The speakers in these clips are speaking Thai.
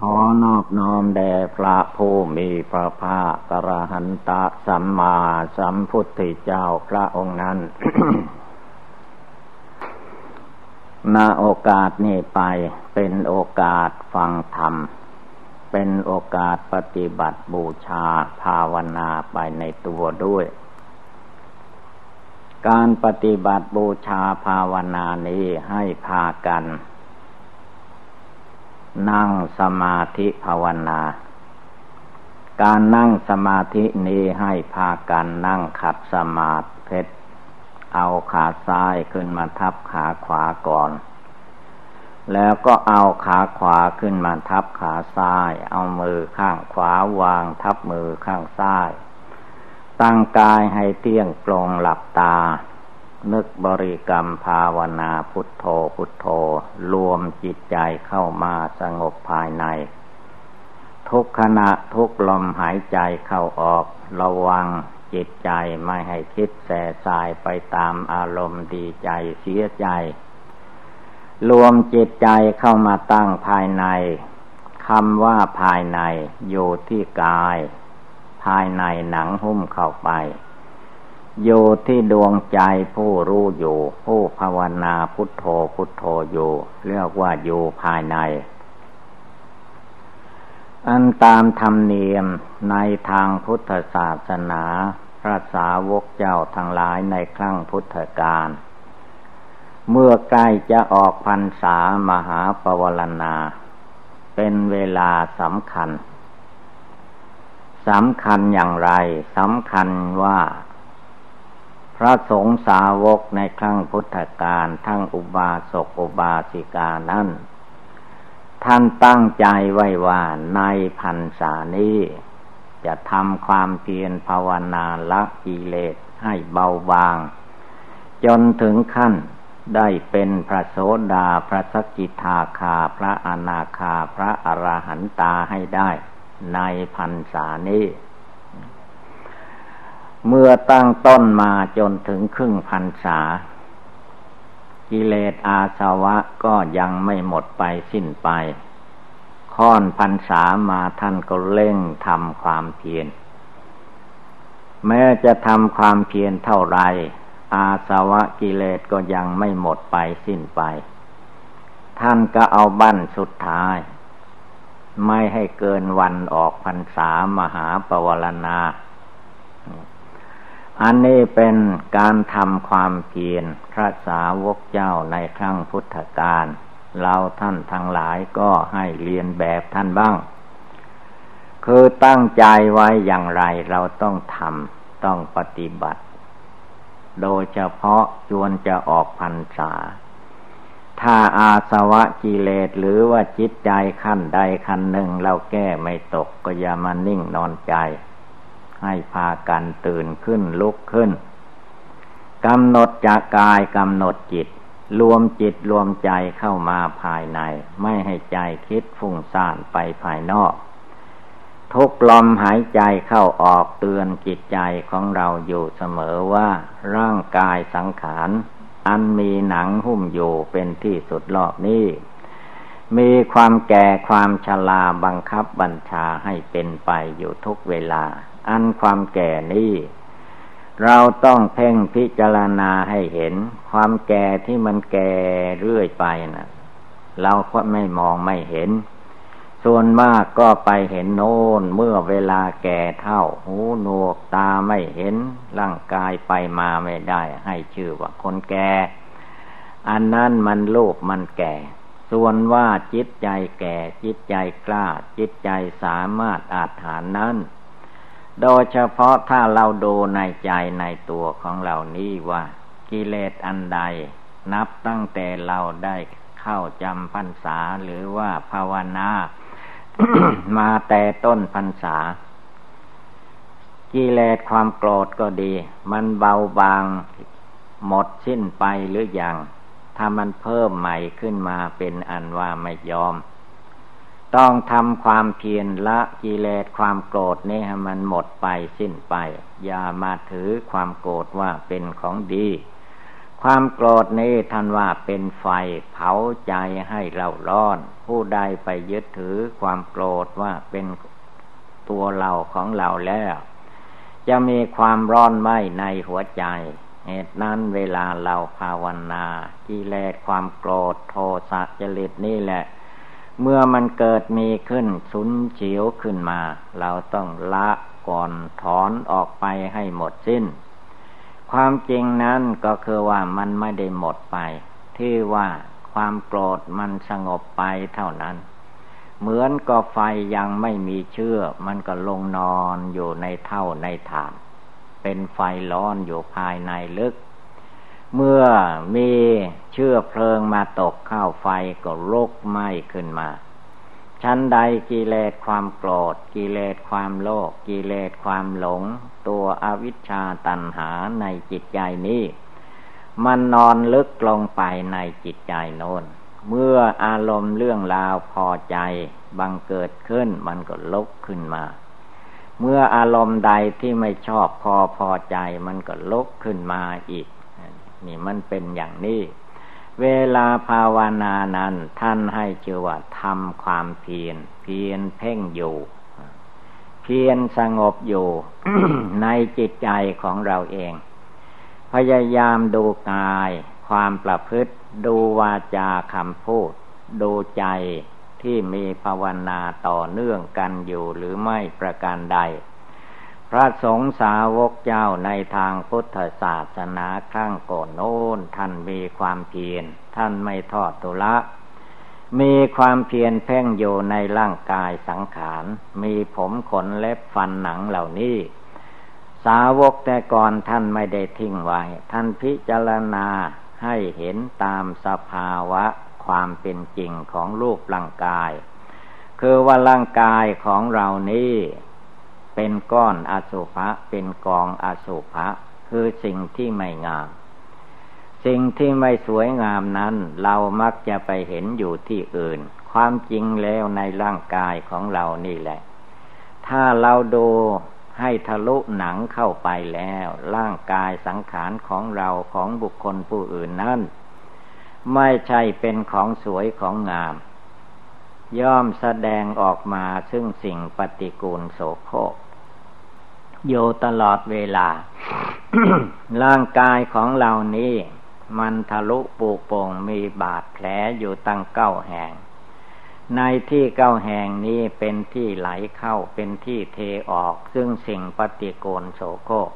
ขอนอบน้อมแด่พระผู้มีพระภาคกระหันตะสัมมาสัมพุทธเจ้าพระองค์นั้นณโอกาสนี้ไปเป็นโอกาสฟังธรรม เป็นโอกาสปฏิบัติบูชาภาวนาไปในตัวด้วย การปฏิบัติบูชาภาวนานี้ให้พากัน นั่งสมาธิภาวนา การนั่งสมาธินี้ให้พากันนั่งขัดสมาธิเอาขาซ้ายขึ้นมาทับขาขวาก่อน แล้วก็เอาขาขวาขึ้นมาทับขาซ้าย เอามือข้างขวาวางทับมือข้างซ้าย ตั้งกายให้เตี้ยงปลงหลับตา นึกบริกรรมภาวนาพุทโธพุทโธ รวมจิตใจเข้ามาสงบภายใน ทุกขณะทุกลมหายใจเข้าออก ระวังจิตใจไม่ให้คิดแส่สายไปตามอารมณ์ดีใจเสียใจ รวมจิตใจเข้ามาตั้งภายในคำว่าภายในอยู่ที่กาย ภายในหนังหุ้มเข้าไป อยู่ที่ดวงใจผู้รู้อยู่ ผู้ภาวนาพุทโธพุทโธอยู่ เรียกว่าอยู่ภายใน อันตามธรรมเนียมในทางพุทธศาสนา พระสาวกเจ้าทั้งหลายในครั้งพุทธกาลเมื่อใกล้จะออกพรรษามหาปวารณา เป็นเวลาสำคัญสำคัญอย่างไรสำคัญว่า พระสงฆ์สาวกในครั้งพุทธกาลทั้งอุบาสกอุบาสิกานั้น ท่านตั้งใจไว้ว่าในพันษานี้ จะทำความเพียรภาวนาละกิเลสให้เบาบาง จนถึงขั้นได้เป็นพระโสดาพระสกิทาคาพระอนาคาพระอรหันตาให้ได้ในพันษานี้ เมื่อตั้งต้นมาจนถึงครึ่งพันษา กิเลสอาสวะก็ยังไม่หมดไปสิ้นไป ค่อนพันษามาท่านก็เร่งทำความเพียร แม้จะทำความเพียรเท่าไร อาสวะกิเลสก็ยังไม่หมดไปสิ้นไป ท่านก็เอาบั้นสุดท้าย ไม่ให้เกินวันออกพรรษามหาปวารณา อันนี้เป็นการทำความเพียรพระสาวกเจ้าในครั้งพุทธกาลเราท่านทั้งหลายก็ให้เรียนแบบท่านบ้าง คือตั้งใจไว้อย่างไรเราต้องทำต้องปฏิบัติ โดยเฉพาะจวนจะออกพรรษา ถ้าอาสวะกิเลสหรือว่าจิตใจขั้นใดขั้นหนึ่งเราแก้ไม่ตกก็อย่ามานิ่งนอนใจ ให้พากันตื่นขึ้นลุกขึ้นกำหนดจากกายกำหนดจิต รวมจิตรวมใจเข้ามาภายใน ไม่ให้ใจคิดฟุ้งซ่านไปภายนอก ทุกลมหายใจเข้าออกเตือนจิตใจของเราอยู่เสมอว่า ร่างกายสังขาร อันมีหนังหุ้มอยู่เป็นที่สุดรอบนี้ มีความแก่ความชราบังคับบัญชาให้เป็นไปอยู่ทุกเวลา อันความแก่นี้เราต้องเพ่งพิจารณาให้เห็น ความแก่ที่มันแก่เรื่อยไปนะ่ะ เราก็ไม่มองไม่เห็น ส่วนมากก็ไปเห็นโน้นเมื่อเวลาแก่เท่า หูหนวกตาไม่เห็น ร่างกายไปมาไม่ได้ ให้ชื่อว่าคนแก่ อันนั้นมันโลภมันแก่ ส่วนว่าจิตใจแก่จิตใจกล้า จิตใจสามารถอาถานนั้น โดยเฉพาะถ้าเราดูในใจในตัวของเรานี้ว่า กิเลสอันใด นับตั้งแต่เราได้เข้าจำพรรษาหรือว่าภาวนา มาแต่ต้นพรรษา กิเลสความโกรธก็ดี มันเบาบางหมดสิ้นไปหรืออยัง ถ้ามันเพิ่มใหม่ขึ้นมาเป็นอันว่าไม่ยอม ต้องทำความเพียรละกิเลสความโกรธนี่ให้มันหมดไปสิ้นไป อย่ามาถือความโกรธว่าเป็นของดี ความโกรธนี้ท่านว่าเป็นไฟเผาใจให้เราร้อน ผู้ใดไปยึดถือความโกรธว่าเป็นตัวเราของเราแล้ว จะมีความร้อนไหมในหัวใจ เหตุนั้นเวลาเราภาวนากิเลสความโกรธโทสะจริตนี่แหละ เมื่อมันเกิดมีขึ้นสุนเฉียวขึ้นมา เราต้องละก่อนถอนออกไปให้หมดสิ้น ความจริงนั้นก็คือว่ามันไม่ได้หมดไป ที่ว่าความโกรธมันสงบไปเท่านั้น เหมือนก็ไฟยังไม่มีเชื่อมันก็ลงนอนอยู่ในเท่าในฐาน เป็นไฟร้อนอยู่ภายในลึก เมื่อมีเชื้อเพลิงมาตกเข้าไฟก็ลุกไหม้ขึ้นมาชั้นใดกิเลสความโกรธกิเลสความโลภกิเลสความหลง ตัวอวิชชาตันหาในจิตใจนี้ มันนอนลึกลงไปในจิตใจโน้น เมื่ออารมณ์เรื่องราวพอใจบังเกิดขึ้นมันก็ลุกขึ้นมา เมื่ออารมณ์ใดที่ไม่ชอบพอพอใจมันก็ลุกขึ้นมาอีก นี่มันเป็นอย่างนี้ เวลาภาวนานั้น ท่านให้ชื่อว่าทำความเพียรเพียรเพ่งอยู่ เพียรสงบอยู่ในจิตใจของเราเอง พยายามดูกาย ความประพฤติ ดูวาจาคำพูด ดูใจ ที่มีภาวนาต่อเนื่องกันอยู่หรือไม่ประการใด พระสงฆ์สาวกเจ้าในทางพุทธศาสนาครั้งก่อนโน้นท่านมีความเพียรท่านไม่ทอดตุละมีความเพียรเพ่งอยู่ในร่างกายสังขาร มีผมขนเล็บฟันหนังเหล่านี้ สาวกแต่ก่อนท่านไม่ได้ทิ้งไว้ ท่านพิจารณาให้เห็นตามสภาวะ ความเป็นจริงของรูปร่างกาย คือว่าร่างกายของเรานี้เป็นก้อนอสุภะเป็นกองอสุภะคือสิ่งที่ไม่งาม สิ่งที่ไม่สวยงามนั้น เรามักจะไปเห็นอยู่ที่อื่น ความจริงแล้วในร่างกายของเรานี่แหละ ถ้าเราดูให้ทะลุหนังเข้าไปแล้ว ร่างกายสังขารของเราของบุคคลผู้อื่นนั้น ไม่ใช่เป็นของสวยของงาม ย่อมแสดงออกมาซึ่งสิ่งปฏิกูลโสโครกอยู่ตลอดเวลา ร่างกายของเรานี้ มันทะลุปูโป่งมีบาดแผลอยู่ตั้งเก้าแห่ง ในที่เก้าแห่งนี้เป็นที่ไหลเข้าเป็นที่เทออก ซึ่งสิ่งปฏิโกนโสโครก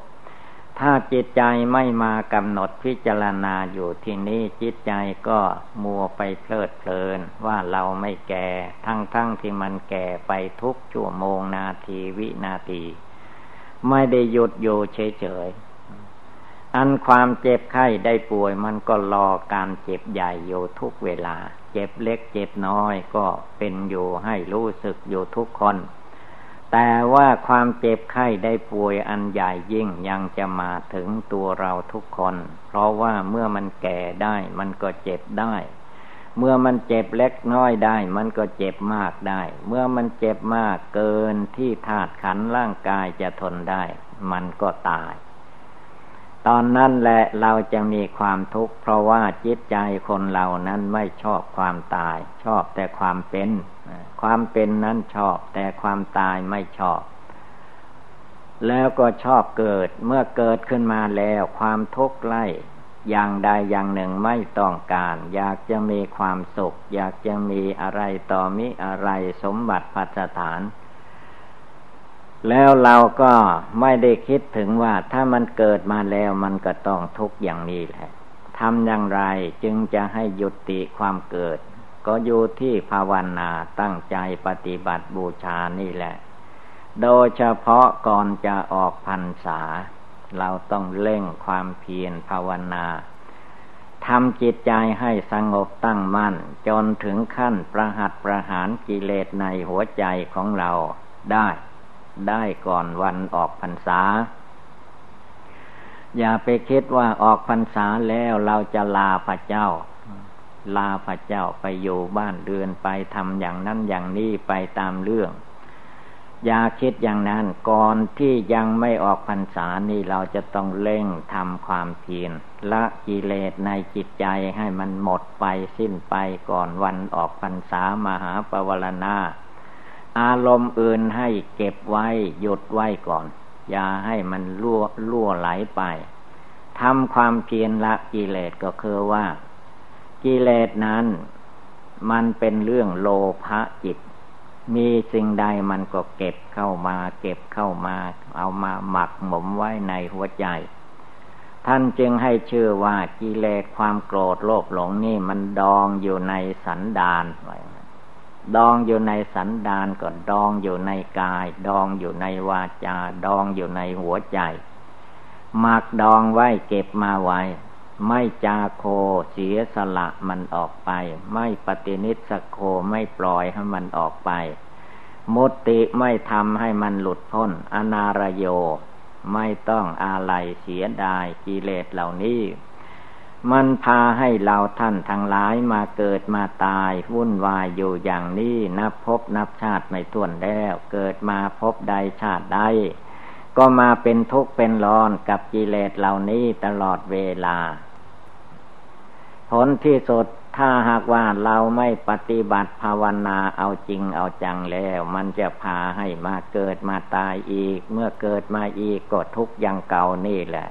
ถ้าจิตใจไม่มากำหนดพิจารณาอยู่ที่นี้จิตใจก็มัวไปเพลิดเพลินว่าเราไม่แก่ ทั้งๆทที่มันแก่ไปทุกชั่วโมงนาทีวินาที ไม่ได้หยุดอยู่เฉยๆ อันความเจ็บไข้ได้ป่วยมันก็รอการเจ็บใหญ่อยู่ทุกเวลา เจ็บเล็กเจ็บน้อยก็เป็นอยู่ให้รู้สึกอยู่ทุกคน แต่ว่าความเจ็บไข้ได้ป่วยอันใหญ่ยิ่งยังจะมาถึงตัวเราทุกคน เพราะว่าเมื่อมันแก่ได้มันก็เจ็บได้ เมื่อมันเจ็บเล็กน้อยได้ มันก็เจ็บมากได้ เมื่อมันเจ็บมากเกินที่ธาตุขันร่างกายจะทนได้ มันก็ตาย ตอนนั้นแหละเราจะมีความทุกข์เพราะว่าจิตใจคนเรานั้นไม่ชอบความตาย ชอบแต่ความเป็น ความเป็นนั้นชอบแต่ความตายไม่ชอบ แล้วก็ชอบเกิดเมื่อเกิดขึ้นมาแล้วความทุกข์ไล่อย่างใดอย่างหนึ่งไม่ต้องการ อยากจะมีความสุข อยากจะมีอะไรต่อมิอะไรสมบัติพัฒฐาน แล้วเราก็ไม่ได้คิดถึงว่าถ้ามันเกิดมาแล้วมันก็ต้องทุกข์อย่างนี้แหละทำอย่างไรจึงจะให้ยุติความเกิด ก็อยู่ที่ภาวนาตั้งใจปฏิบัติบูชานี่แหละ โดยเฉพาะก่อนจะออกพรรษา เราต้องเร่งความเพียรภาวนาทำจิตใจให้สงบตั้งมั่น จนถึงขั้นประหัตประหารกิเลสในหัวใจของเราได้ ได้ก่อนวันออกพรรษา อย่าไปคิดว่าออกพรรษาแล้วเราจะลาพระเจ้า ลาพระเจ้าไปอยู่บ้านเรือนไปทำอย่างนั้นอย่างนี้ไปตามเรื่องอย่าคิดอย่างนั้นก่อนที่ยังไม่ออกพรรษานี่เราจะต้องเร่งทำความเพียรละกิเลสในจิตใจให้มันหมดไปสิ้นไปก่อนวันออกพรรษามหาปวารณา อารมณ์อื่นให้เก็บไว้หยุดไว้ก่อน อย่าให้มันล่วล่วไหลไปทำความเพียรละกิเลสก็คือว่า กิเลสนั้น มันเป็นเรื่องโลภะจิต มีสิ่งใดมันก็เก็บเข้ามา เก็บเข้ามา เอามาหมักหมมไว้ในหัวใจ ท่านจึงให้ชื่อว่ากิเลสความโกรธโลภหลงนี่มันดองอยู่ในสันดานไว้ ดองอยู่ในสันดานก็ดองอยู่ในกาย ดองอยู่ในวาจา ดองอยู่ในหัวใจหมักดองไว้เก็บมาไว้ ไม่จาโคเสียสละมันออกไป ไม่ปฏินิสโคไม่ปล่อยให้มันออกไปมุติไม่ทำให้มันหลุดพ้น อนารโย ไม่ต้องอาลัยเสียดายกิเลสเหล่านี้ มันพาให้เราท่านทั้งหลายมาเกิดมาตาย วุ่นวายอยู่อย่างนี้นับพบนับชาติไม่ถ้วนแล้ว เกิดมาพบใดชาติใดก็มาเป็นทุกข์เป็นร้อนกับกิเลสเหล่านี้ตลอดเวลา ผลที่สุดถ้าหากว่าเราไม่ปฏิบัติภาวนาเอาจริงเอาจังแล้ว มันจะพาให้มาเกิดมาตายอีก เมื่อเกิดมาอีกก็ทุกข์ยังเก่านี่แหละ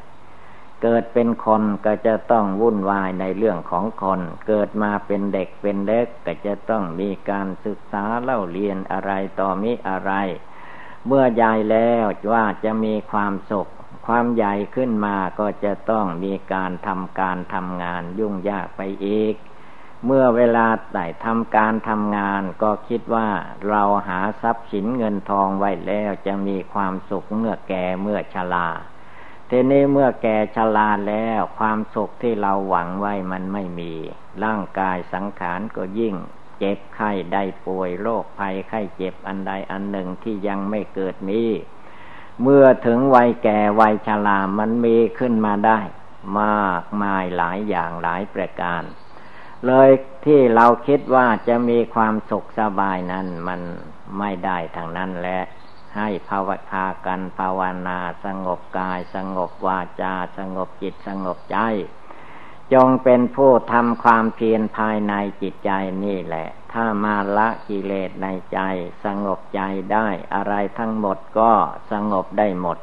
เกิดเป็นคนก็จะต้องวุ่นวายในเรื่องของคน เกิดมาเป็นเด็กเป็นเล็กก็จะต้องมีการศึกษาเล่าเรียนอะไรต่อมิอะไร เมื่อใหญ่แล้วว่าจะมีความสุข ความใหญ่ขึ้นมาก็จะต้องมีการทำการทำงานยุ่งยากไปอีก เมื่อเวลาได้ทำการทำงานก็คิดว่าเราหาทรัพย์สินเงินทองไว้แล้วจะมีความสุขเมื่อแก่เมื่อชรา ทีนี้เมื่อแก่ชราแล้ว ความสุขที่เราหวังไว้มันไม่มี ร่างกายสังขารก็ยิ่ง เจ็บไข้ได้ป่วยโรคภัยไข้เจ็บอันใดอันหนึ่งที่ยังไม่เกิดมี เมื่อถึงวัยแก่วัยชรามันมีขึ้นมาได้ มากมายหลายอย่างหลายประการ เลยที่เราคิดว่าจะมีความสุขสบายนั้นมันไม่ได้ทางนั้นแหละ ให้ภาวพากันภาวนาสงบกาย สงบวาจา สงบจิตสงบใจ จงเป็นผู้ทำความเพียรภายในจิตใจนี่แหละ ถ้ามาละกิเลสในใจ สงบใจได้อะไรทั้งหมดก็สงบได้หมด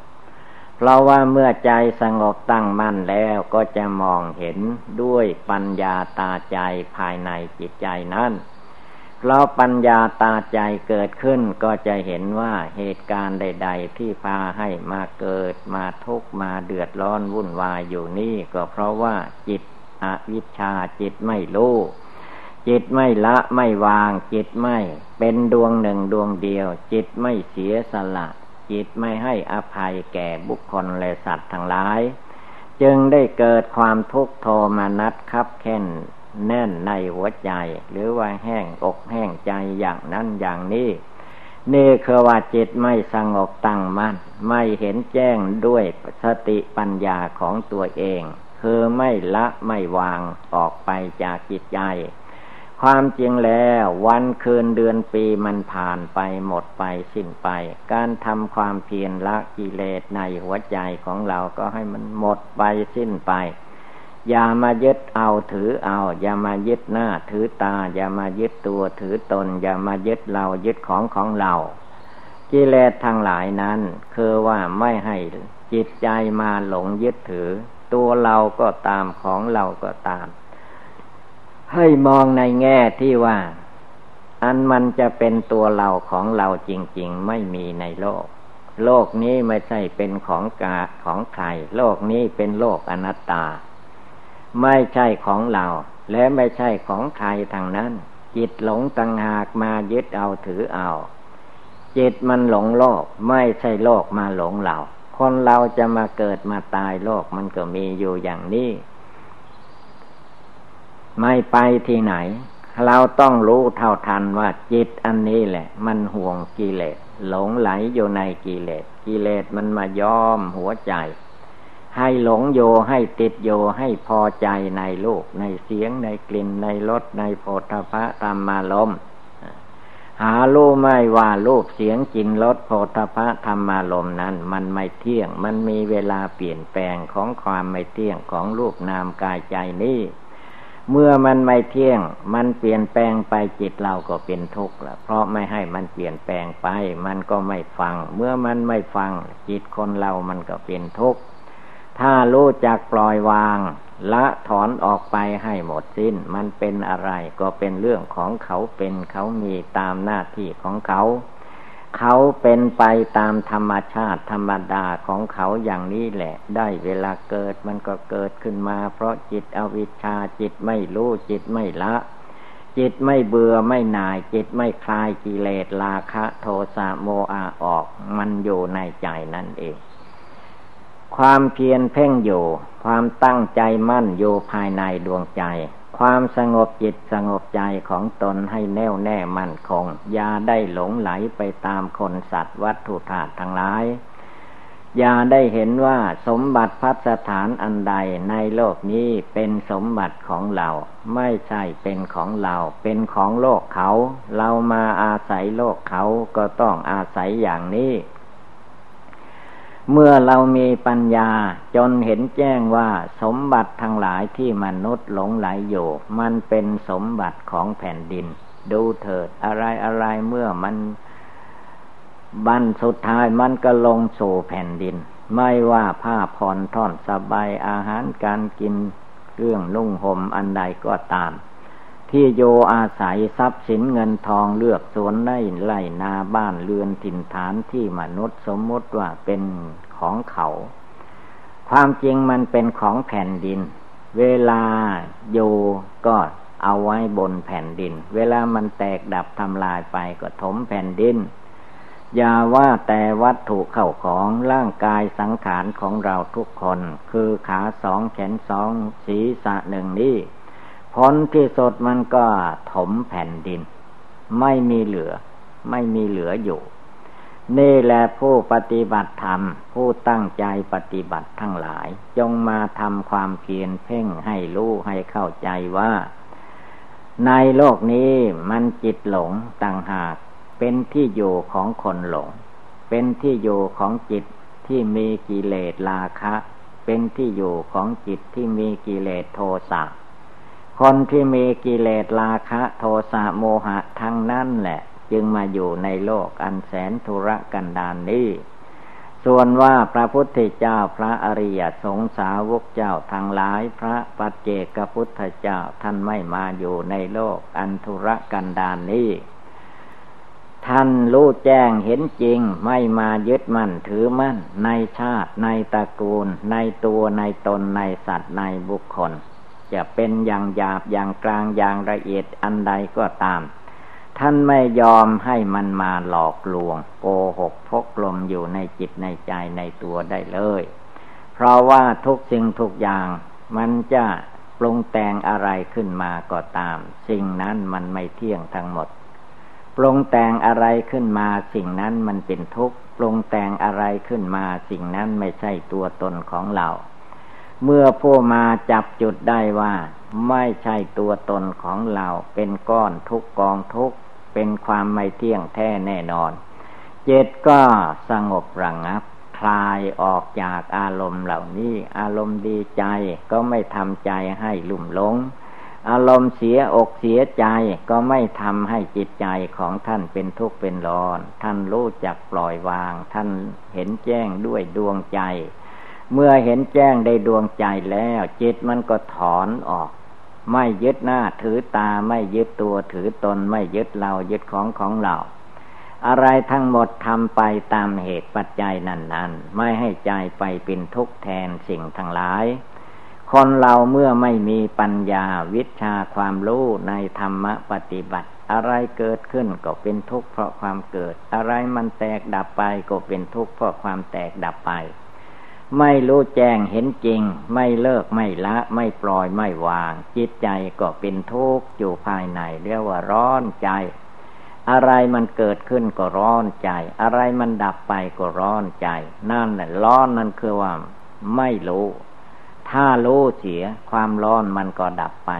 เพราะว่าเมื่อใจสงบตั้งมั่นแล้วก็จะมองเห็นด้วยปัญญาตาใจภายในจิตใจนั้น เพราะปัญญาตาใจเกิดขึ้นก็จะเห็นว่าเหตุการณ์ใด ๆ ที่พาให้มาเกิดมาทุกข์มาเดือดร้อนวุ่นวายอยู่นี่ก็เพราะว่าจิตอวิชชาจิตไม่รู้จิตไม่ละไม่วาง จิตไม่เป็นดวงหนึ่งดวงเดียว จิตไม่เสียสละ จิตไม่ให้อภัยแก่บุคคลและสัตว์ทั้งหลาย จึงได้เกิดความทุกข์โทมานัดคับแค้น แน่นในหัวใจ หรือว่าแห้งอกแห้งใจอย่างนั้นอย่างนี้นี่คือว่าจิตไม่สงบตั้งมัน่นไม่เห็นแจ้งด้วยสติปัญญาของตัวเอง คือไม่ละไม่วางออกไปจากจิตใจ ความจริงแล้ววันคืนเดือนปีมันผ่านไปหมดไปสิ้นไป การทำความเพียรละกิเลสในหัวใจของเราก็ให้มันหมดไปสิ้นไป อย่ามายึดเอาถือเอา อย่ามายึดหน้า ถือตา อย่ามายึดตัวถือตน อย่ามายึดเรายึดของของเรา กิเลสทั้งหลายนั้น คือว่าไม่ให้จิตใจมาหลงยึดถือ ตัวเราก็ตามของเราก็ตาม ให้มองในแง่ที่ว่า อันมันจะเป็นตัวเราของเราจริง ๆ ไม่มีในโลก โลกนี้ไม่ใช่เป็นของกาของใคร โลกนี้เป็นโลกอนัตตา ไม่ใช่ของเรา และไม่ใช่ของใครทางนั้น จิตหลงตังหากมายึดเอาถือเอา จิตมันหลงโลก ไม่ใช่โลกมาหลงเรา คนเราจะมาเกิดมาตายโลกมันก็มีอยู่อย่างนี้ ไม่ไปที่ไหน เราต้องรู้เท่าทันว่าจิตอันนี้แหละ มันห่วงกิเลสหลงไหลอยู่ในกิเลสกิเลสมันมาย้อมหัวใจ ให้หลงโยให้ติดโยให้พอใจในลูกในเสียงในกลิ่นในรสในโพธพะธรรมารมหารู้ไม่ว่ารูปเสียงจินรสโพธพะธรรมารมนั้น มันไม่เที่ยง มันมีเวลาเปลี่ยนแปลงของความไม่เที่ยงของรูปนามกายใจนี้เมื่อมันไม่เที่ยง มันเปลี่ยนแปลงไปจิตเราก็เป็นทุกข์ละเพราะไม่ให้มันเปลี่ยนแปลงไป มันก็ไม่ฟัง เมื่อมันไม่ฟังจิตคนเรามันก็เป็นทุกข์ ถ้ารู้จักปล่อยวาง ละถอนออกไปให้หมดสิ้น มันเป็นอะไรก็เป็นเรื่องของเขาเป็นเขามีตามหน้าที่ของเขา เขาเป็นไปตามธรรมชาติธรรมดาของเขาอย่างนี้แหละ ได้เวลาเกิดมันก็เกิดขึ้นมา เพราะจิตอวิชชาจิตไม่รู้จิตไม่ละจิตไม่เบื่อไม่หน่าย จิตไม่คลายกิเลสราคะ โทสะโมอาออก มันอยู่ในใจนั่นเอง ความเพียรเพ่งอยู่ ความตั้งใจมั่นอยู่ภายในดวงใจ ความสงบจิตสงบใจของตนให้แน่วแน่มั่นคง อย่าได้หลงไหลไปตามคนสัตว์วัตถุธาตุทั้งหลาย อย่าได้เห็นว่าสมบัติพัสถานอันใดในโลกนี้เป็นสมบัติของเรา ไม่ใช่เป็นของเรา เป็นของโลกเขา เรามาอาศัยโลกเขาก็ต้องอาศัยอย่างนี้ เมื่อเรามีปัญญาจนเห็นแจ้งว่าสมบัติทั้งหลายที่มนุษย์หลงไหลอยู่ มันเป็นสมบัติของแผ่นดิน ดูเถิดอะไรอะไรเมื่อมันบันสุดท้ายมันก็ลงสู่แผ่นดิน ไม่ว่าผ้าผ่อนท่อนสบายอาหารการกินเรื่องนุ่งห่มอันใดก็ตาม ที่โยอาศัยทรัพย์สินเงินทองเลือกสวนไร่ไร่นาบ้านเรือนถิ่นฐานที่มนุษย์สมมติว่าเป็นของเขา ความจริงมันเป็นของแผ่นดิน เวลาโยก็เอาไว้บนแผ่นดิน เวลามันแตกดับทำลายไปก็ถมแผ่นดิน อย่าว่าแต่วัตถุเข้าของร่างกายสังขารของเราทุกคน คือขาสองแขนสองศีรษะหนึ่งนี้ ผลที่สดมันก็ถมแผ่นดิน ไม่มีเหลือ ไม่มีเหลืออยู่ นี่แหละผู้ปฏิบัติธรรม ผู้ตั้งใจปฏิบัติทั้งหลาย จงมาทำความเพียรเพ่งให้รู้ให้เข้าใจว่า ในโลกนี้มันจิตหลงต่างหาก เป็นที่อยู่ของคนหลง เป็นที่อยู่ของจิตที่มีกิเลสราคะ เป็นที่อยู่ของจิตที่มีกิเลสโทสะ คนที่มีกิเลสราคะโทสะโมหะทั้งนั้นแหละ จึงมาอยู่ในโลกอันแสนทุรกันดารนนี้ ส่วนว่าพระพุทธเจ้าพระอริยสงสาวกเจ้าทั้งหลายพระปัจเจกพุทธเจ้าท่านไม่มาอยู่ในโลกอันทุรกันดารนนี้ท่านรู้แจ้งเห็นจริงไม่มายึดมั่นถือมั่น ในชาติในตระกูล ในตัวในตนในสัตว์ในบุคคล จะเป็นอย่างหยาบอย่างกลางอย่างละเอียดอันใดก็ตาม ท่านไม่ยอมให้มันมาหลอกลวง โกหกพกลมอยู่ในจิตในใจในตัวได้เลย เพราะว่าทุกสิ่งทุกอย่างมันจะปรุงแต่งอะไรขึ้นมาก็ตาม สิ่งนั้นมันไม่เที่ยงทั้งหมดปรุงแต่งอะไรขึ้นมาสิ่งนั้นมันเป็นทุกข์ปรุงแต่งอะไรขึ้นมาสิ่งนั้นไม่ใช่ตัวตนของเรา เมื่อผู้มาจับจุดได้ว่า ไม่ใช่ตัวตนของเราเป็นก้อนทุกกองทุกเป็นความไม่เที่ยงแท้แน่นอน เจตก็สงบระงงับคลายออกจากอารมณ์เหล่านี้ อารมณ์ดีใจก็ไม่ทำใจให้ลุ่มหลง อารมณ์เสียอกเสียใจก็ไม่ทำให้จิตใจของท่านเป็นทุกข์เป็นร้อน ท่านรู้จักปล่อยวาง ท่านเห็นแจ้งด้วยดวงใจ เมื่อเห็นแจ้งได้ดวงใจแล้ว จิตมันก็ถอนออก ไม่ยึดหน้าถือตาไม่ยึดตัวถือตนไม่ยึดเรายึดของของเรา อะไรทั้งหมดทำไปตามเหตุปัจจัยนั้น ๆ ไม่ให้ใจไปเป็นทุกข์แทนสิ่งทั้งหลาย คนเราเมื่อไม่มีปัญญาวิชาความรู้ในธรรมปฏิบัติ อะไรเกิดขึ้นก็เป็นทุกข์เพราะความเกิด อะไรมันแตกดับไปก็เป็นทุกข์เพราะความแตกดับไป ไม่รู้แจ้งเห็นจริง ไม่เลิกไม่ละ ไม่ปล่อยไม่วาง จิตใจก็เป็นทุกข์อยู่ภายในเรียกว่าร้อนใจ อะไรมันเกิดขึ้นก็ร้อนใจ อะไรมันดับไปก็ร้อนใจ นั่นแหละร้อนนั่นคือว่า ไม่รู้ ถ้ารู้เสียความร้อนมันก็ดับไป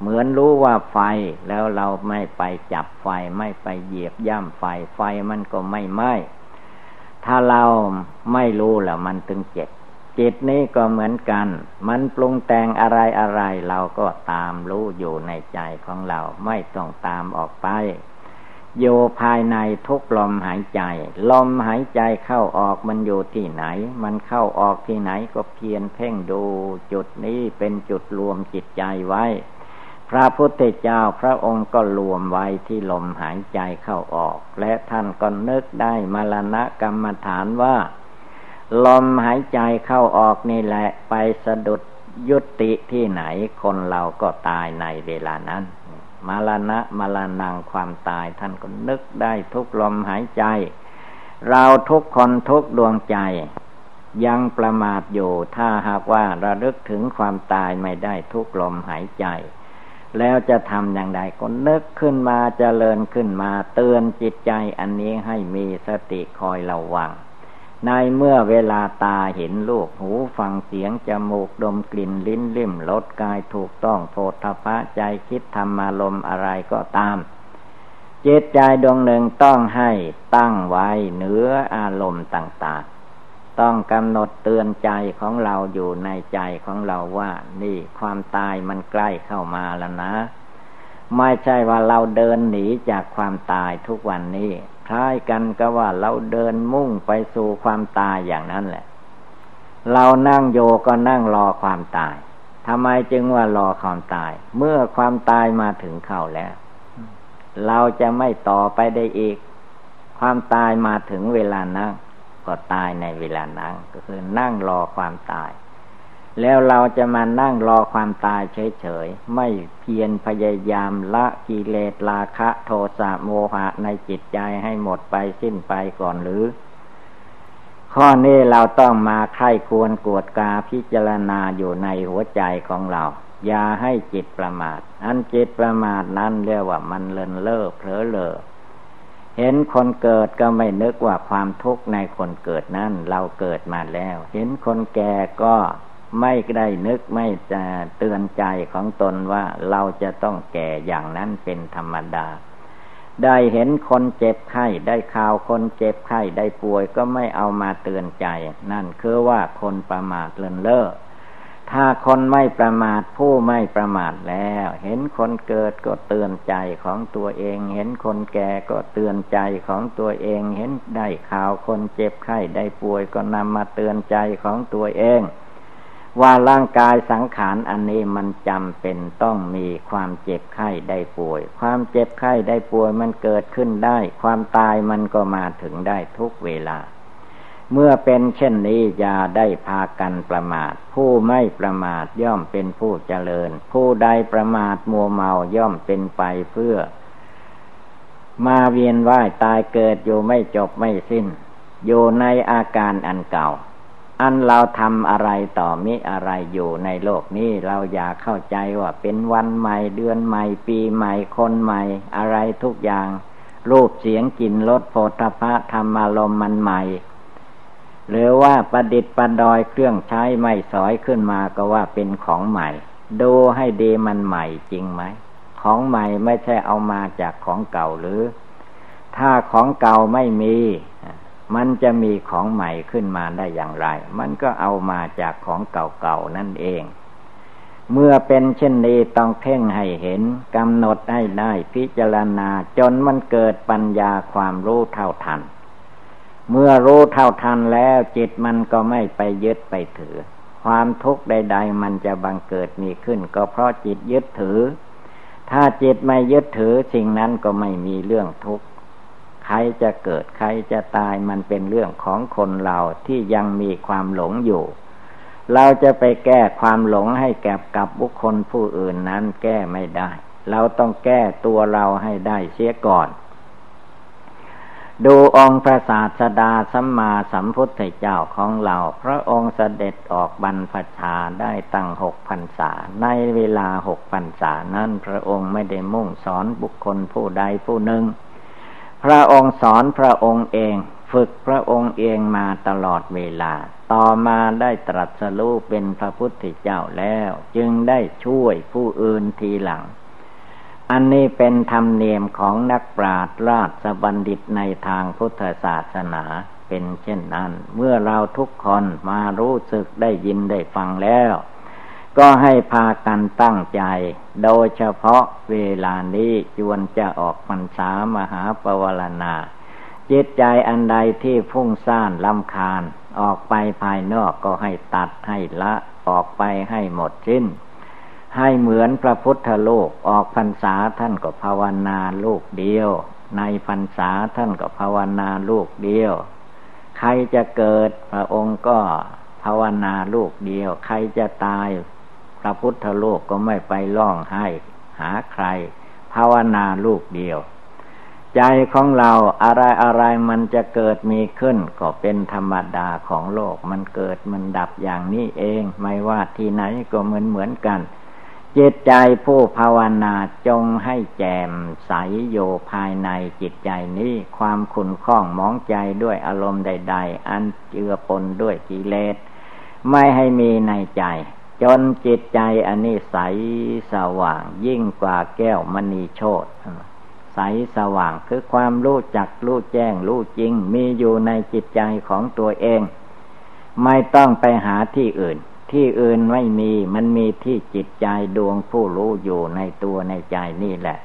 เหมือนรู้ว่าไฟแล้วเราไม่ไปจับไฟไม่ไปเหยียบย่ำไฟไฟมันก็ไม่ไหม้ ถ้าเราไม่รู้แล้วมันตึงเจ็บ จิตนี้ก็เหมือนกัน มันปรุงแต่งอะไรอะไร เราก็ตามรู้อยู่ในใจของเราไม่ต้องตามออกไปอยู่ภายในทุกลมหายใจ ลมหายใจเข้าออกมันอยู่ที่ไหน มันเข้าออกที่ไหนก็เพียรเพ่งดู จุดนี้เป็นจุดรวมจิตใจไว้ พระพุทธเจ้าพระองค์ก็รวมไว้ที่ลมหายใจเข้าออก และท่านก็นึกได้มรณะกรรมฐานว่า ลมหายใจเข้าออกนี่แหละไปสะดุดยุติที่ไหนคนเราก็ตายในเวลานั้น มรณะมรณงความตายท่านก็นึกได้ทุกลมหายใจ เราทุกคนทุกดวงใจ ยังประมาทอยู่ถ้าหากว่าระลึกถึงความตายไม่ได้ทุกลมหายใจ แล้วจะทำอย่างไรก็นึกขึ้นมาจเจริญขึ้นมา เตือนจิตใจอันนี้ให้มีสติคอยระวัง ในเมื่อเวลาตาเห็นลูกหูฟังเสียงจมูกดมกลิ่นลิ้นลิ่มรสกายถูกต้องโพธพะใจคิดธรรมารมอะไรก็ตามเจตใจดวงหนึ่งต้องให้ตั้งไว้เหนืออารมณ์ต่าง ต้องกำหนดเตือนใจของเราอยู่ในใจของเราว่า นี่ความตายมันใกล้เข้ามาแล้วนะ ไม่ใช่ว่าเราเดินหนีจากความตายทุกวันนี้คล้ายกันก็ว่าเราเดินมุ่งไปสู่ความตายอย่างนั้นแหละ เรานั่งโยก็นั่งรอความตายทำไมจึงว่ารอความตาย เมื่อความตายมาถึงเข้าแล้ว เราจะไม่ต่อไปได้อีก ความตายมาถึงเวลานั่ง ก็ตายในเวลานั่งก็คือนั่งรอความตาย แล้วเราจะมานั่งรอความตายเฉยๆ ไม่เพียรพยายามละกิเลสราคะโทสะโมหะในจิตใจให้หมดไปสิ้นไปก่อนหรือ ข้อนี้เราต้องมาไข้ควรกวดกาพิจารณาอยู่ในหัวใจของเรา อย่าให้จิตประมาท อันจิตประมาทนั้นเรียกว่ามันเลินเล่อเผลอเลอ เห็นคนเกิดก็ไม่นึกว่าความทุกข์ในคนเกิดนั้นเราเกิดมาแล้ว เห็นคนแก่ก็ไม่ได้นึกไม่จะเตือนใจของตนว่าเราจะต้องแก่อย่างนั้นเป็นธรรมดา ได้เห็นคนเจ็บไข้ได้ข่าวคนเจ็บไข้ได้ป่วยก็ไม่เอามาเตือนใจ นั่นคือว่าคนประมาทเลินเล่อ ถ้าคนไม่ประมาทผู้ไม่ประมาทแล้ว เห็นคนเกิดก็เตือนใจของตัวเอง เห็นคนแก่ก็เตือนใจของตัวเอง เห็นได้ข่าวคนเจ็บไข้ได้ป่วยก็นำมาเตือนใจของตัวเอง ว่าร่างกายสังขารอันนี้มันจำเป็นต้องมีความเจ็บไข้ได้ป่วย ความเจ็บไข้ได้ป่วยมันเกิดขึ้นได้ ความตายมันก็มาถึงได้ทุกเวลา เมื่อเป็นเช่นนี้อย่าได้พากันประมาท ผู้ไม่ประมาทย่อมเป็นผู้เจริญ ผู้ใดประมาทมัวเมาย่อมเป็นไปเพื่อ มาเวียนว่ายตายเกิดอยู่ไม่จบไม่สิ้น อยู่ในอาการอันเก่า อันเราทำอะไรต่อมิอะไรอยู่ในโลกนี้เราอยากเข้าใจว่าเป็นวันใหม่เดือนใหม่ปีใหม่คนใหม่อะไรทุกอย่าง รูปเสียงกลิ่นรสโผฏฐะธรรมารมมันใหม่ หรือว่าประดิษฐ์ประดอยเครื่องใช้ไม่สอยขึ้นมาก็ว่าเป็นของใหม่ ดูให้ดีมันใหม่จริงไหม ของใหม่ไม่ใช่เอามาจากของเก่าหรือ ถ้าของเก่าไม่มี มันจะมีของใหม่ขึ้นมาได้อย่างไร มันก็เอามาจากของเก่าๆนั่นเอง เมื่อเป็นเช่นนี้ต้องเพ่งให้เห็นกำหนดให้ได้พิจารณาจนมันเกิดปัญญาความรู้เท่าทัน เมื่อรู้เท่าทันแล้วจิตมันก็ไม่ไปยึดไปถือ ความทุกข์ใด ๆ มันจะบังเกิดมีขึ้น ก็เพราะจิตยึดถือ ถ้าจิตไม่ยึดถือสิ่งนั้นก็ไม่มีเรื่องทุกข์ใครจะเกิดใครจะตายมันเป็นเรื่องของคนเราที่ยังมีความหลงอยู่ เราจะไปแก้ความหลงให้แก่กับบุคคลผู้อื่นนั้นแก้ไม่ได้ เราต้องแก้ตัวเราให้ได้เสียก่อน ดูองค์พระศาสดาสัมมาสัมพุทธเจ้าของเรา พระองค์เสด็จออกบรรพชาได้ตั้งหกพรรษา ในเวลาหกพรรษานั้นพระองค์ไม่ได้มุ่งสอนบุคคลผู้ใดผู้หนึ่ง พระองค์สอนพระองค์เอง ฝึกพระองค์เองมาตลอดเวลา ต่อมาได้ตรัสรู้เป็นพระพุทธเจ้าแล้ว จึงได้ช่วยผู้อื่นทีหลัง อันนี้เป็นธรรมเนียมของนักปราชญ์ราชบัณฑิตในทางพุทธศาสนาเป็นเช่นนั้น เมื่อเราทุกคนมารู้สึกได้ยินได้ฟังแล้ว ก็ให้พากันตั้งใจ โดยเฉพาะเวลานี้จวนจะออกพรรษามหาปวารณาจิตใจอันใดที่ฟุ้งซ่านลำคาญ ออกไปภายนอกก็ให้ตัดให้ละ ออกไปให้หมดสิ้น ให้เหมือนพระพุทธโลกออกพรรษาท่านก็ภาวนาลูกเดียว ในพรรษาท่านก็ภาวนาลูกเดียว ใครจะเกิดพระองค์ก็ภาวนาลูกเดียว ใครจะตาย พระพุทธโลกก็ไม่ไปร้องไห้ หาใคร ภาวนาลูกเดียว ใจของเราอะไรอะไรมันจะเกิดมีขึ้น ก็เป็นธรรมดาของโลก มันเกิดมันดับอย่างนี้เอง ไม่ว่าที่ไหนก็เหมือนเหมือนกัน จิตใจผู้ภาวนาจงให้แจ่มใสโยภายในจิตใจนี้ ความขุ่นข้องมองใจด้วยอารมณ์ใด ๆ อันเจือปนด้วยกิเลสไม่ให้มีในใจ จนจิตใจอันนี้ใสสว่างยิ่งกว่าแก้วมณีโชตใสสว่างคือความรู้จักรู้แจ้งรู้จริง มีอยู่ในจิตใจของตัวเอง ไม่ต้องไปหาที่อื่น ที่อื่นไม่มีมันมีที่จิตใจดวงผู้รู้อยู่ในตัวในใจนี่แหละ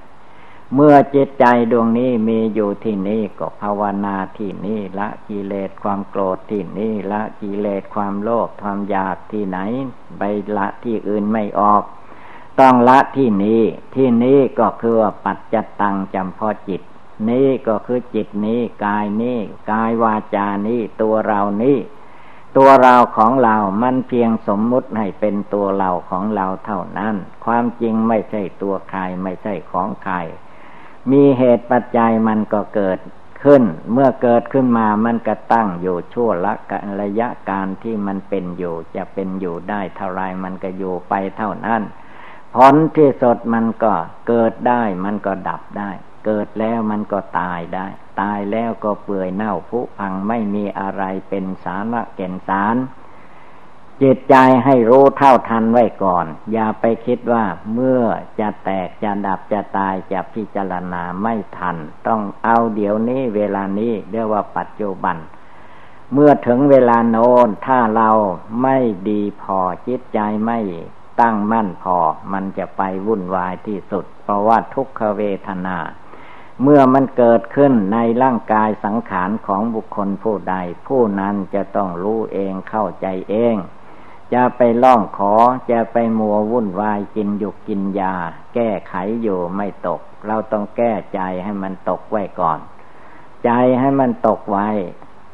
เมื่อจิตใจดวงนี้มีอยู่ที่นี่ก็ภาวนาที่นี่ละกิเลสความโกรธที่นี่ละกิเลสความโลภความอยากที่ไหนไปละที่อื่นไม่ออก ต้องละที่นี้ที่นี้ก็คือปัจจตังจำพาะจิต นี้ก็คือจิตนี้กายนี้กายวาจานี้ตัวเรานี้ ตัวเราของเรา มันเพียงสมมุติให้เป็นตัวเราของเราเท่านั้น ความจริงไม่ใช่ตัวใครไม่ใช่ของใคร มีเหตุปัจจัยมันก็เกิดขึ้น เมื่อเกิดขึ้นมามันก็ตั้งอยู่ชั่วละกระยะการที่มันเป็นอยู่ จะเป็นอยู่ได้เท่าไรมันก็อยู่ไปเท่านั้นผลที่สดมันก็เกิดได้มันก็ดับได้ เกิดแล้วมันก็ตายได้ ตายแล้วก็เปื่อยเน่าผุพังไม่มีอะไรเป็นสาระเก่นสาร จิตใจให้รู้เท่าทันไว้ก่อน อย่าไปคิดว่าเมื่อจะแตกจะดับจะตายจะพิจารณาไม่ทัน ต้องเอาเดี๋ยวนี้เวลานี้เรียกว่าปัจจุบันเมื่อถึงเวลาโน้นถ้าเราไม่ดีพอจิตใจไม่ตั้งมั่นพอ มันจะไปวุ่นวายที่สุด เพราะว่าทุกขเวทนา เมื่อมันเกิดขึ้นในร่างกายสังขารของบุคคลผู้ใด ผู้นั้นจะต้องรู้เองเข้าใจเอง จะไปล่องขอจะไปมัววุ่นวายกินยุกกินยา แก้ไขอยู่ไม่ตก เราต้องแก้ใจให้มันตกไว้ก่อน ใจให้มันตกไว้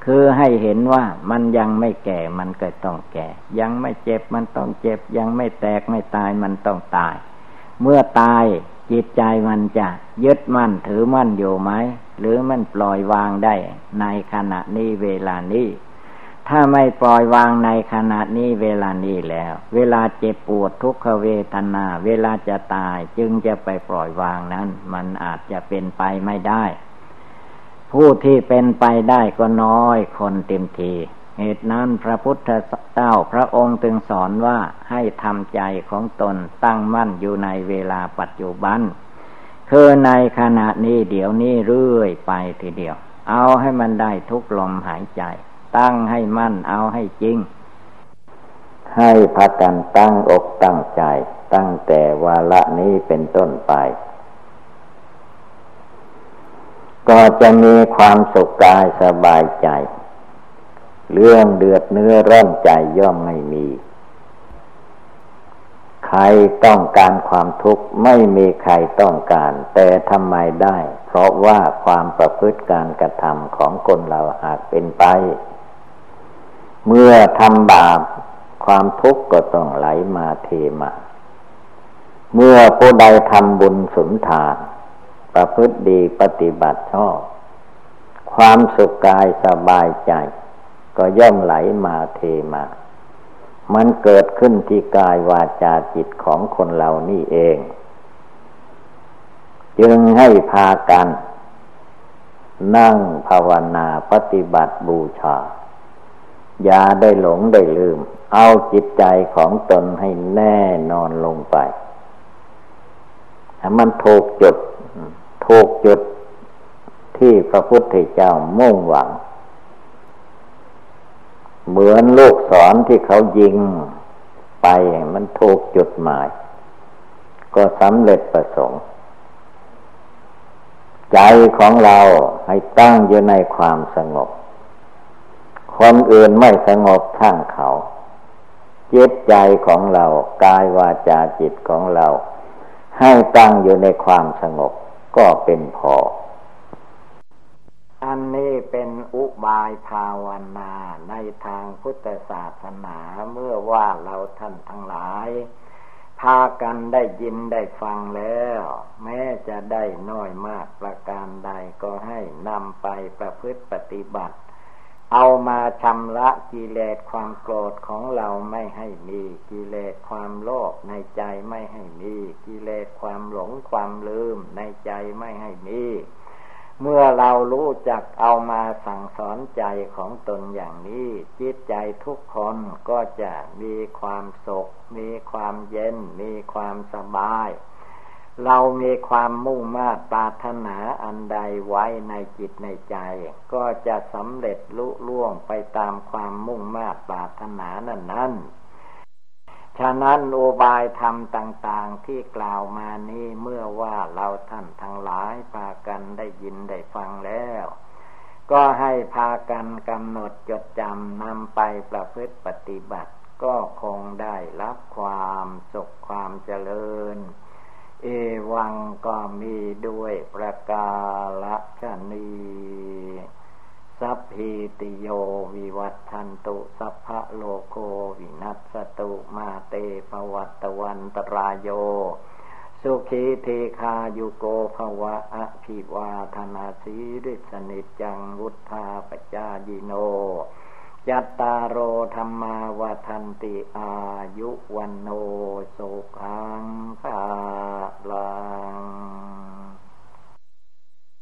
คือให้เห็นว่ามันยังไม่แก่มันก็ต้องแก่ ยังไม่เจ็บมันต้องเจ็บ ยังไม่แตกไม่ตายมันต้องตาย เมื่อตาย จิตใจมันจะยึดมั่นถือมั่นอยู่ไหม หรือมันปล่อยวางได้ในขณะนี้เวลานี้ ถ้าไม่ปล่อยวางในขณะนี้เวลานี้แล้ว เวลาเจ็บปวดทุกขเวทนา เวลาจะตายจึงจะไปปล่อยวางนั้น มันอาจจะเป็นไปไม่ได้ ผู้ที่เป็นไปได้ก็น้อยคนเต็มที เหตุนั้นพระพุทธเจ้าพระองค์จึงสอนว่าให้ทำใจของตนตั้งมั่นอยู่ในเวลาปัจจุบัน คือในขณะนี้เดี๋ยวนี้เรื่อยไปทีเดียว เอาให้มันได้ทุกลมหายใจ ตั้งให้มั่นเอาให้จริง ให้พักกันตั้งอกตั้งใจ ตั้งแต่วาระนี้เป็นต้นไปก็จะมีความสุขกายสบายใจ เรื่องเดือดเนื้อร้อนใจย่อมไม่มี ใครต้องการความทุกข์ไม่มีใครต้องการ แต่ทำไมได้ เพราะว่าความประพฤติการกระทำของคนเราหากเป็นไป เมื่อทำบาปความทุกข์ก็ต้องไหลมาเทมา เมื่อผู้ใดทำบุญสุนทาน ประพฤติดีปฏิบัติชอบ ความสุขกายสบายใจ ก็ย่อมไหลมาเทมา มันเกิดขึ้นที่กายวาจาจิตของคนเรานี่เอง จึงให้พากัน นั่งภาวนาปฏิบัติบูชา อย่าได้หลงได้ลืม เอาจิตใจของตนให้แน่นอนลงไปถ้ามันถูกจุดถูกจุดที่พระพุทธเจ้ามุ่งหวัง เหมือนลูกศรที่เขายิงไปมันถูกจุดหมาย ก็สำเร็จประสงค์ ใจของเราให้ตั้งอยู่ในความสงบ คนอื่นไม่สงบทั้งเขาจิตใจของเรากายวาจาจิตของเรา ให้ตั้งอยู่ในความสงบก็เป็นพอ อันนี้เป็นอุบายภาวนาในทางพุทธศาสนาเมื่อว่าเราท่านทั้งหลาย พากันได้ยินได้ฟังแล้ว แม้จะได้น้อยมากประการใดก็ให้นำไปประพฤติปฏิบัติ เอามาชำระกิเลสความโกรธของเราไม่ให้มีกิเลสความโลภในใจไม่ให้มีกิเลสความหลงความลืมในใจไม่ให้มี เมื่อเรารู้จักเอามาสั่งสอนใจของตนอย่างนี้ จิตใจทุกคนก็จะมีความสุข มีความเย็น มีความสบาย เรามีความมุ่งมา่ปรารถนาอันใดไว้ในจิตในใจ ก็จะสำเร็จลุล่วงไปตามความมุ่งมา่ปรารถนานั้นนั้น ฉะนั้นโอบายธรรมต่าง ๆที่กล่าวมานี้เมื่อว่าเราท่านทั้งหลายพากันได้ยินได้ฟังแล้ว ก็ให้พากันกำหนดจดจำนำไปประพฤติปฏิบัติ ก็คงได้รับความสุขความเจริญ เอวังก็มีด้วยประกาศนี สัพพิติโยวิวัตทันตุสัพพะโลโกวินัสตุมาเตปวัตวันตรายโย สุขีเทคายุโกภวะอภิวาธนาสีริสนิจังวุธาปจายิโนยัตตาโรธรรมาวทันติอายุวันโนสุขังภาลัง